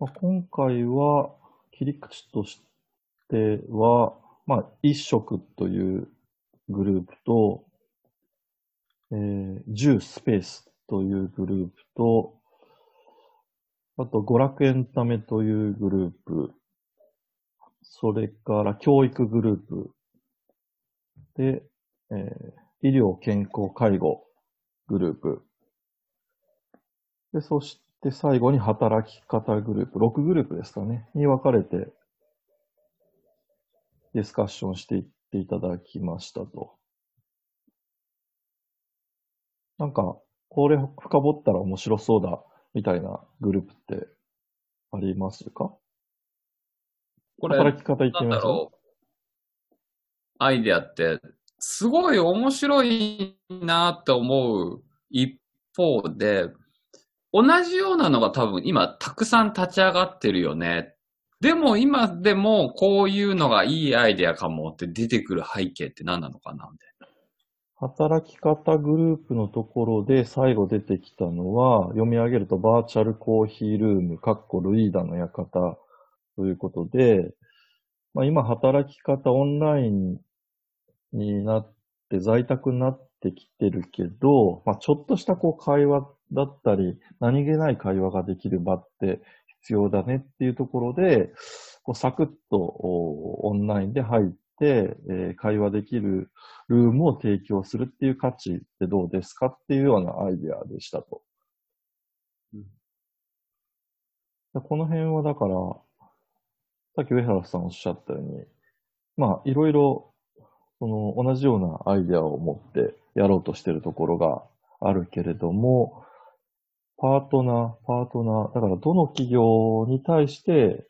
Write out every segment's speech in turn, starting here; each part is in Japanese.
まあ、今回は切り口としては、まあ、一色というグループと、えー、10スペースというグループと、あと、娯楽エンタメというグループ、それから教育グループで、えー、医療健康介護グループ。で、そして最後に働き方グループ、6グループですかね、に分かれてディスカッションしていっていただきましたと。なんか、これ深掘ったら面白そうだみたいなグループってありますか？これ、働き方言ってみますアイデアって、すごい面白いなって思う一方で、同じようなのが多分今たくさん立ち上がってるよね。でも今でもこういうのがいいアイデアかもって出てくる背景って何なのかなみたいな。働き方グループのところで最後出てきたのは、読み上げるとバーチャルコーヒールーム、カッコルイーダの館ということで、まあ、今働き方オンラインになって在宅になってきてるけど、まあ、ちょっとしたこう会話だったり、何気ない会話ができる場って必要だねっていうところで、こうサクッとオンラインで入って、えー、会話できるルームを提供するっていう価値ってどうですかっていうようなアイデアでしたと。うん、この辺はだから、さっき上原さんおっしゃったように、まあ、いろいろ、その、同じようなアイデアを持ってやろうとしてるところがあるけれども、パートナー、パートナー、だからどの企業に対して、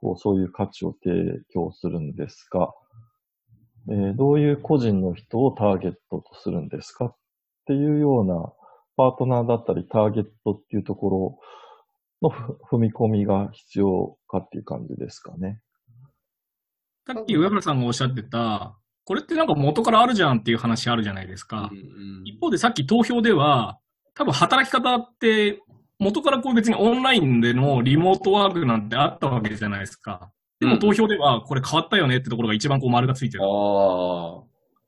こうそういう価値を提供するんですか、えー、どういう個人の人をターゲットとするんですかっていうような、パートナーだったりターゲットっていうところの踏み込みが必要かっていう感じですかね。さっき上村さんがおっしゃってた、これってなんか元からあるじゃんっていう話あるじゃないですか。うんうん、一方でさっき投票では、多分働き方って、元からこう別にオンラインでのリモートワークなんてあったわけじゃないですか。でも投票ではこれ変わったよねってところが一番こう丸がついてる。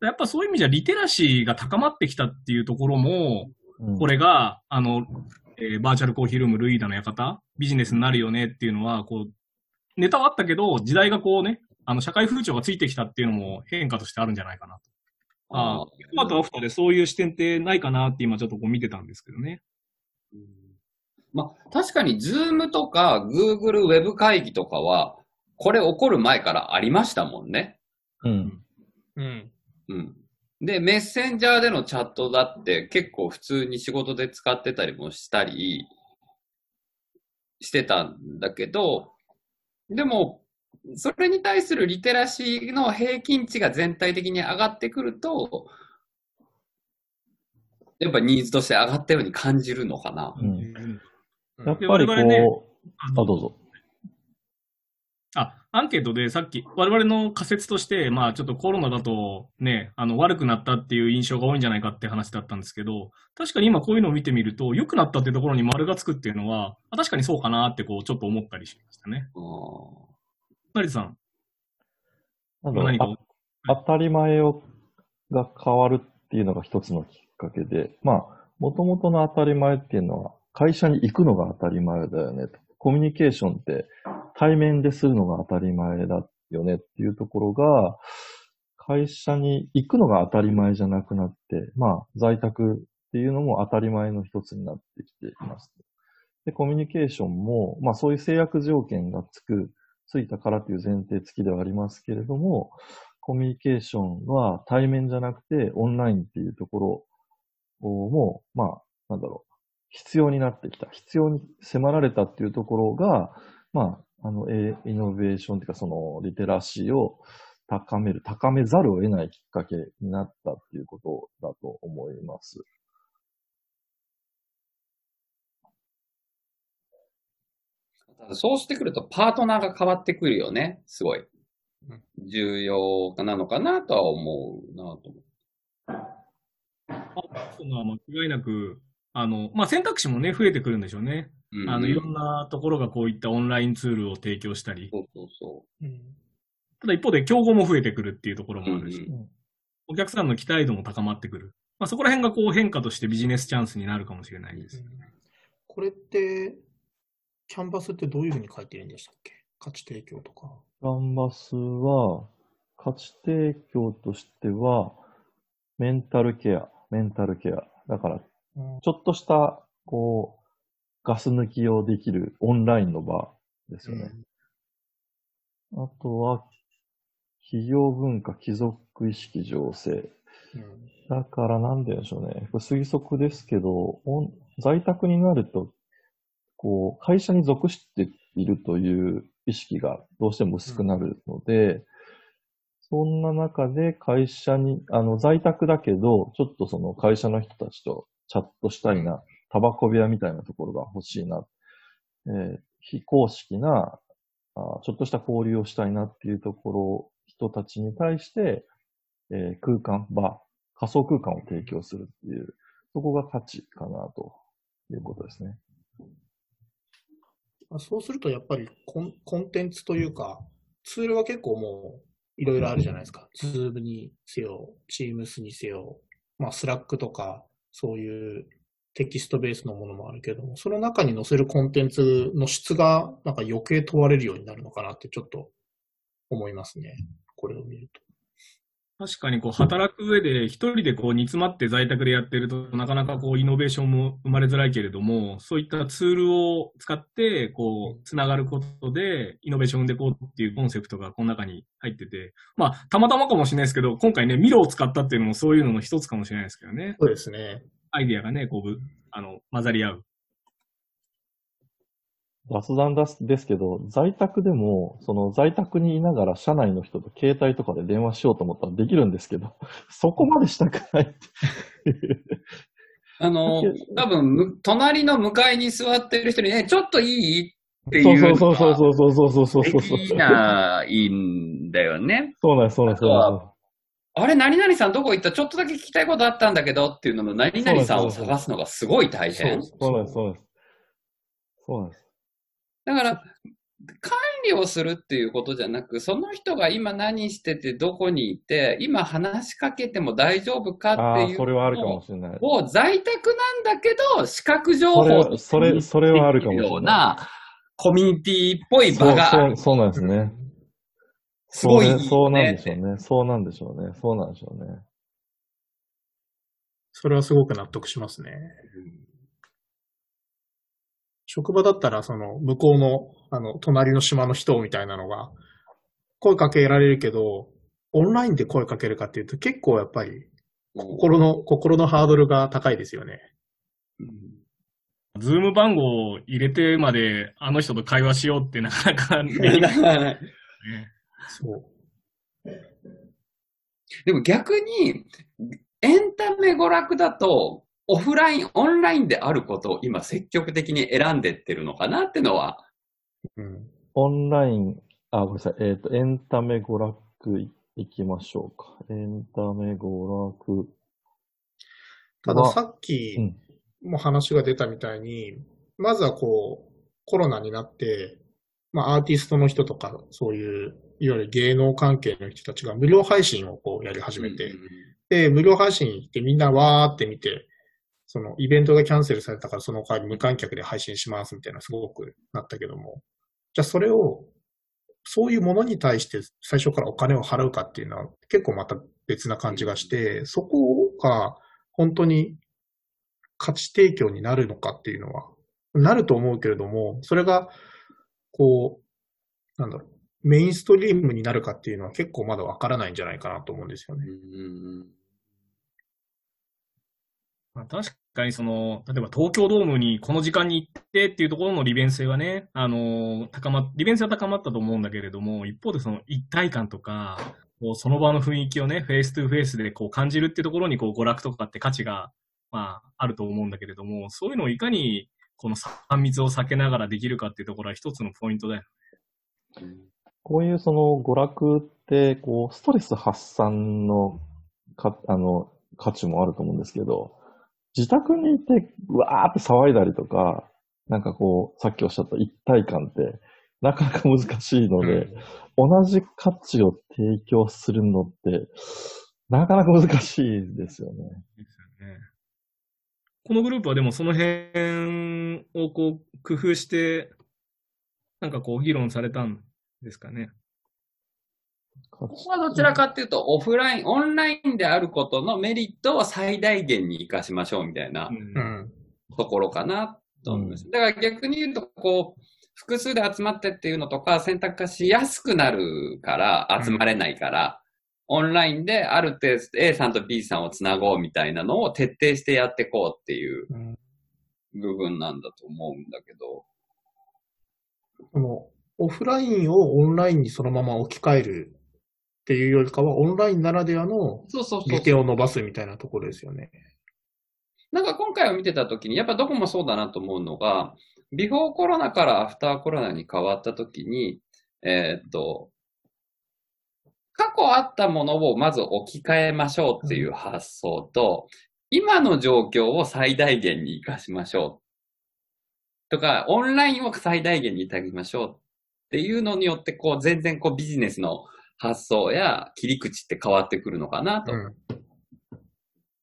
やっぱそういう意味じゃリテラシーが高まってきたっていうところも、これが、あの、えー、バーチャルコーヒールームルイーダの館、ビジネスになるよねっていうのは、こう、ネタはあったけど、時代がこうね、あの、社会風潮がついてきたっていうのも変化としてあるんじゃないかなと。ああ、今とアフターでそういう視点ってないかなって今ちょっとこう見てたんですけどね。うん、まあ、確かに、ズームとか、グーグルウェブ会議とかは、これ起こる前からありましたもんね。うん。うん。うん。で、メッセンジャーでのチャットだって結構普通に仕事で使ってたりもしたりしてたんだけど、でも、それに対するリテラシーの平均値が全体的に上がってくると、やっぱニーズとして上がったように感じるのかな。うん、やっぱりこう、ね、あ、どうぞ。あ、アンケートでさっき、我々の仮説として、まあちょっとコロナだとね、あの悪くなったっていう印象が多いんじゃないかって話だったんですけど、確かに今こういうのを見てみると、良くなったってところに丸がつくっていうのは、確かにそうかなってこうちょっと思ったりしましたね。成田さん。何か当たり前をが変わるっていうのが一つのきっかけで、まあ、もともとの当たり前っていうのは、会社に行くのが当たり前だよねと。コミュニケーションって対面でするのが当たり前だよねっていうところが、会社に行くのが当たり前じゃなくなって、まあ、在宅っていうのも当たり前の一つになってきています。で、コミュニケーションも、まあそういう制約条件がつくついたからという前提付きではありますけれども、コミュニケーションは対面じゃなくてオンラインっていうところも、まあ、なんだろう、必要になってきた。必要に迫られたっていうところが、まあ、あの、イノベーションというか、その、リテラシーを高める、高めざるを得ないきっかけになったっていうことだと思います。そうしてくるとパートナーが変わってくるよね。すごい。重要なのかなとは思うなと思って。パートナー間違いなく、あの、まあ、選択肢もね、増えてくるんでしょうね。あの、いろんなところがこういったオンラインツールを提供したり。そうそうそう。ただ一方で競合も増えてくるっていうところもあるし、お客さんの期待度も高まってくる。まあ、そこら辺がこう変化としてビジネスチャンスになるかもしれないです。これって、キャンバスってどういうふうに書いてるんでしたっけ？価値提供とか。キャンバスは、価値提供としては、メンタルケア、メンタルケア。だから、ちょっとした、こう、ガス抜きをできるオンラインの場ですよね。うん、あとは、企業文化、貴族意識醸成。うん、だからなんでしょうね。推測ですけど、在宅になると、こう、会社に属しているという意識がどうしても薄くなるので、うん、そんな中で会社に、あの、在宅だけど、ちょっとその会社の人たちとチャットしたいな、タバコ部屋みたいなところが欲しいな、えー、非公式なあ、ちょっとした交流をしたいなっていうところ、人たちに対して、えー、空間、場、仮想空間を提供するっていう、そこが価値かなということですね。そうするとやっぱりコンコンテンツというか、ツールは結構もういろいろあるじゃないですか。ズームにせよ、チームスにせよ、まあスラックとか、そういうテキストベースのものもあるけども、その中に載せるコンテンツの質がなんか余計問われるようになるのかなってちょっと思いますね。これを見ると。確かにこう働く上で一人でこう煮詰まって在宅でやってるとなかなかこうイノベーションも生まれづらいけれども、そういったツールを使ってこうつながることでイノベーションでこうっていうコンセプトがこの中に入ってて、まあたまたまかもしれないですけど、今回ね、ミロを使ったっていうのもそういうのの一つかもしれないですけどね。そうですね。アイディアがね、こう、あの、混ざり合う。雑談ですけど、在宅でも、その在宅にいながら社内の人と携帯とかで電話しようと思ったらできるんですけど、そこまでしたくない あの、多分、隣の向かいに座ってる人にね、ちょっといいっていう。そうそうそうそうそうそうそうそうそう。できないんだよね。そうなんです、そうなんです。あれ、何々さんどこ行ったちょっとだけ聞きたいことあったんだけどっていうのの何々さんを探すのがすごい大変。そうなんです、そうなんです。そうなんです。だから、管理をするっていうことじゃなく、その人が今何してて、どこにいて、今話しかけても大丈夫かっていうそれはあるかもしれない。を在宅なんだけど、視覚情報とそれ、それはあるかもしれない。ようなコミュニティっぽい場がそうそう、そうなんですね。すごい、ね、そうなんでしょうね。そうなんでしょうね。そうなんでしょうね。それはすごく納得しますね。職場だったら、その、向こうの、あの、隣の島の人みたいなのが、声かけられるけど、オンラインで声かけるかっていうと、結構やっぱり、心の、心のハードルが高いですよね。ズーム番号を入れてまで、あの人と会話しようってなかなか できない。そう。でも逆に、エンタメ娯楽だと、オフライン、オンラインであることを今積極的に選んでってるのかなってのは。うん。オンライン、あ、ごめんなさい。えっ、ー、と、エンタメ娯楽いいきましょうか。エンタメ娯楽。たださっきも話が出たみたいに、うん、まずはこう、コロナになって、まあアーティストの人とか、そういういわゆる芸能関係の人たちが無料配信をこうやり始めて、で、無料配信行ってみんなわーって見て、そのイベントがキャンセルされたからその代わり無観客で配信しますみたいなすごくなったけども、じゃあそれを、そういうものに対して最初からお金を払うかっていうのは結構また別な感じがして、そこが本当に価値提供になるのかっていうのは、なると思うけれども、それが、こう、なんだろう、メインストリームになるかっていうのは結構まだわからないんじゃないかなと思うんですよね。まあ、確かにその、例えば東京ドームにこの時間に行ってっていうところの利便性はね、あの、高ま、利便性は高まったと思うんだけれども、一方でその一体感とか、こうその場の雰囲気をね、 face to face でこう感じるっていうところにこう娯楽とかって価値が、まあ、あると思うんだけれども、そういうのをいかにこの3密を避けながらできるかっていうところは一つのポイントだよね。こういうその娯楽って、こう、ストレス発散のか、あの、価値もあると思うんですけど、自宅にいて、うわーって騒いだりとか、なんかこう、さっきおっしゃった一体感ってなかなか難しいので、うん、同じ価値を提供するのって、なかなか難しいですよね。ですよね。このグループはでもその辺をこう工夫して、なんかこう議論されたんですかね。ここはどちらかっていうと、オフライン、オンラインであることのメリットを最大限に活かしましょうみたいなところかなと思います。だから逆に言うと、こう、複数で集まってっていうのとか選択化しやすくなるから集まれないから、オンラインである程度 A さんと B さんをつなごうみたいなのを徹底してやっていこうっていう部分なんだと思うんだけど。その、オフラインをオンラインにそのまま置き換えるっていうよりかは、オンラインならではの利点を伸ばすみたいなところですよね。なんか今回を見てたときに、やっぱどこもそうだなと思うのが、ビフォーコロナからアフターコロナに変わったときに、えー、っと、過去あったものをまず置き換えましょうっていう発想と、今の状況を最大限に活かしましょう。とか、オンラインを最大限にいただきましょうっていうのによって、こう、全然こうビジネスの発想や切り口って変わってくるのかなと。うん、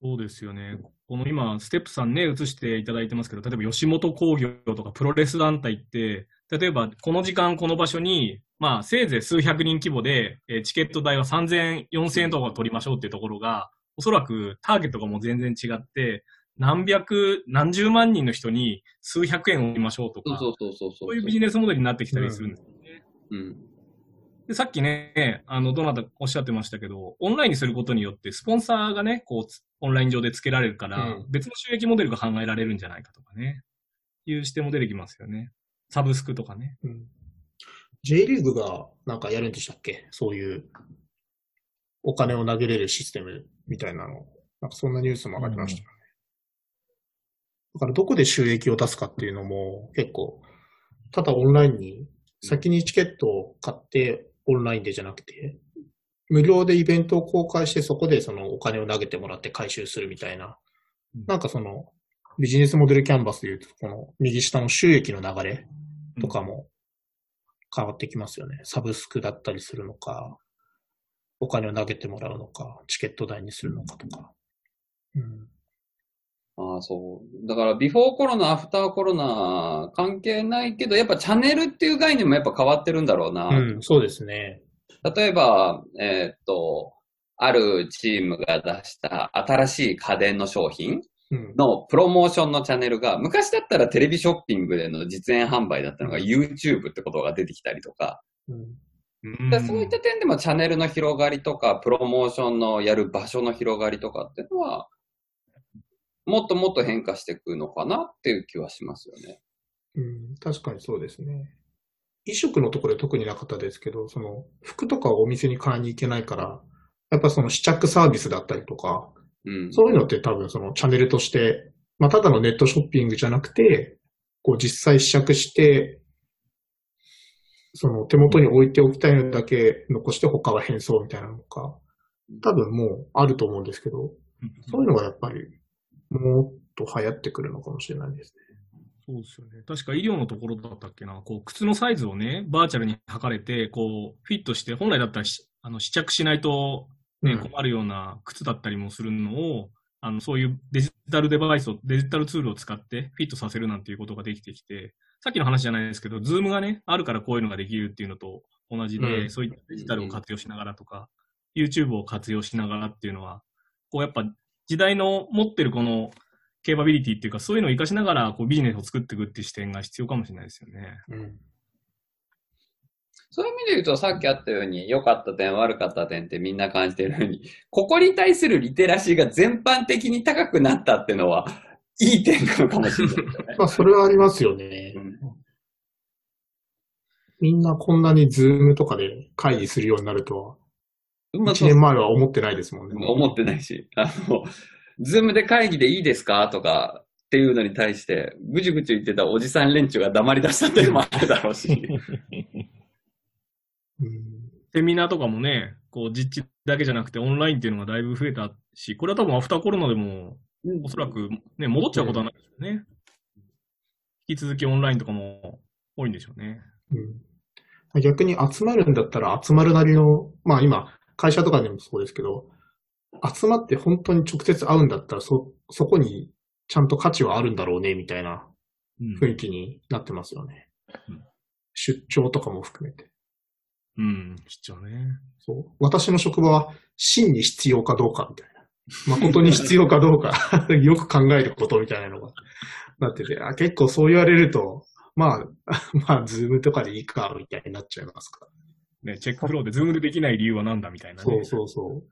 そうですよね。この今、ステップさんね、映していただいてますけど、例えば吉本興業とかプロレス団体って、例えばこの時間この場所にまあ、せいぜい数百人規模で、えチケット代は3000、4000円とか取りましょうっていうところが、おそらくターゲットがもう全然違って、何百、何十万人の人に数百円を売りましょうとか、そうそうそうそうそういうビジネスモデルになってきたりするんですよね。うん。うん、でさっきね、あの、どなたおっしゃってましたけど、オンラインにすることによって、スポンサーがね、こう、オンライン上で付けられるから、うん、別の収益モデルが考えられるんじゃないかとかね、いう視点も出てきますよね。サブスクとかね。うん J リーグがなんかやるんでしたっけ？そういうお金を投げれるシステムみたいなの。なんかそんなニュースも上がりましたよね。だからどこで収益を出すかっていうのも結構、ただオンラインに先にチケットを買ってオンラインでじゃなくて、無料でイベントを公開してそこでそのお金を投げてもらって回収するみたいな、なんかそのビジネスモデルキャンバスでいうと、この右下の収益の流れとかも変わってきますよね。サブスクだったりするのか、お金を投げてもらうのか、チケット代にするのかとか。うん。ああ、そう。だから、ビフォーコロナ、アフターコロナ、関係ないけど、やっぱチャンネルっていう概念もやっぱ変わってるんだろうな。うん、そうですね。例えば、えー、っと、あるチームが出した新しい家電の商品のプロモーションのチャンネルが、昔だったらテレビショッピングでの実演販売だったのが YouTube ってことが出てきたりとか、うん、でそういった点でもチャンネルの広がりとか、プロモーションのやる場所の広がりとかっていうのは、もっともっと変化していくのかなっていう気はしますよね。うん、確かにそうですね。衣食のところで特になかったですけど、その服とかをお店に買いに行けないから、やっぱその試着サービスだったりとか、うん、そういうのって多分そのチャンネルとして、まあ、ただのネットショッピングじゃなくて、こう実際試着して、その手元に置いておきたいのだけ残して他は変装みたいなのか、多分もうあると思うんですけど、そういうのがやっぱりもっと流行ってくるのかもしれないですね。そうですよね。確か医療のところだったっけな、こう、靴のサイズをね、バーチャルに測れて、こう、フィットして、本来だったらあの試着しないとね、困るような靴だったりもするのを、あの、そういうデジタルデバイスを、デジタルツールを使ってフィットさせるなんていうことができてきて、さっきの話じゃないですけど、ズームがね、あるからこういうのができるっていうのと同じで、うん、そういったデジタルを活用しながらとか、YouTube を活用しながらっていうのは、こうやっぱ時代の持ってるこのケーパビリティっていうか、そういうのを活かしながらこうビジネスを作っていくっていう視点が必要かもしれないですよね。うんそういう意味で言うと、さっきあったように、良かった点、悪かった点ってみんな感じてるように、ここに対するリテラシーが全般的に高くなったっていうのは、いい点なのかもしれない、ね、まあ、それはありますよね。うん、みんなこんなにズームとかで会議するようになるとは、1年前は思ってないですもんね。思ってないし、あの、ズームで会議でいいですか？とか、っていうのに対して、ぐちぐち言ってたおじさん連中が黙り出したっていうのもあるだろうし。セミナーとかもね、こう実地だけじゃなくてオンラインっていうのがだいぶ増えたし、これは多分アフターコロナでも、おそらくね、戻っちゃうことはないですよね。引き続きオンラインとかも多いんでしょうね。うん。逆に集まるんだったら集まるなりの、まあ今、会社とかでもそうですけど、集まって本当に直接会うんだったら、そ、そこにちゃんと価値はあるんだろうね、みたいな雰囲気になってますよね。うん、出張とかも含めて。うん、出張ね。そう。私の職場は真に必要かどうかみたいな。誠に必要かどうか よく考えることみたいなのがなってて、あ結構そう言われると、まあ、まあ、ズームとかでいいか、みたいになっちゃいますから。ね、チェックフローでズームでできない理由は何だみたいなね。そうそうそう。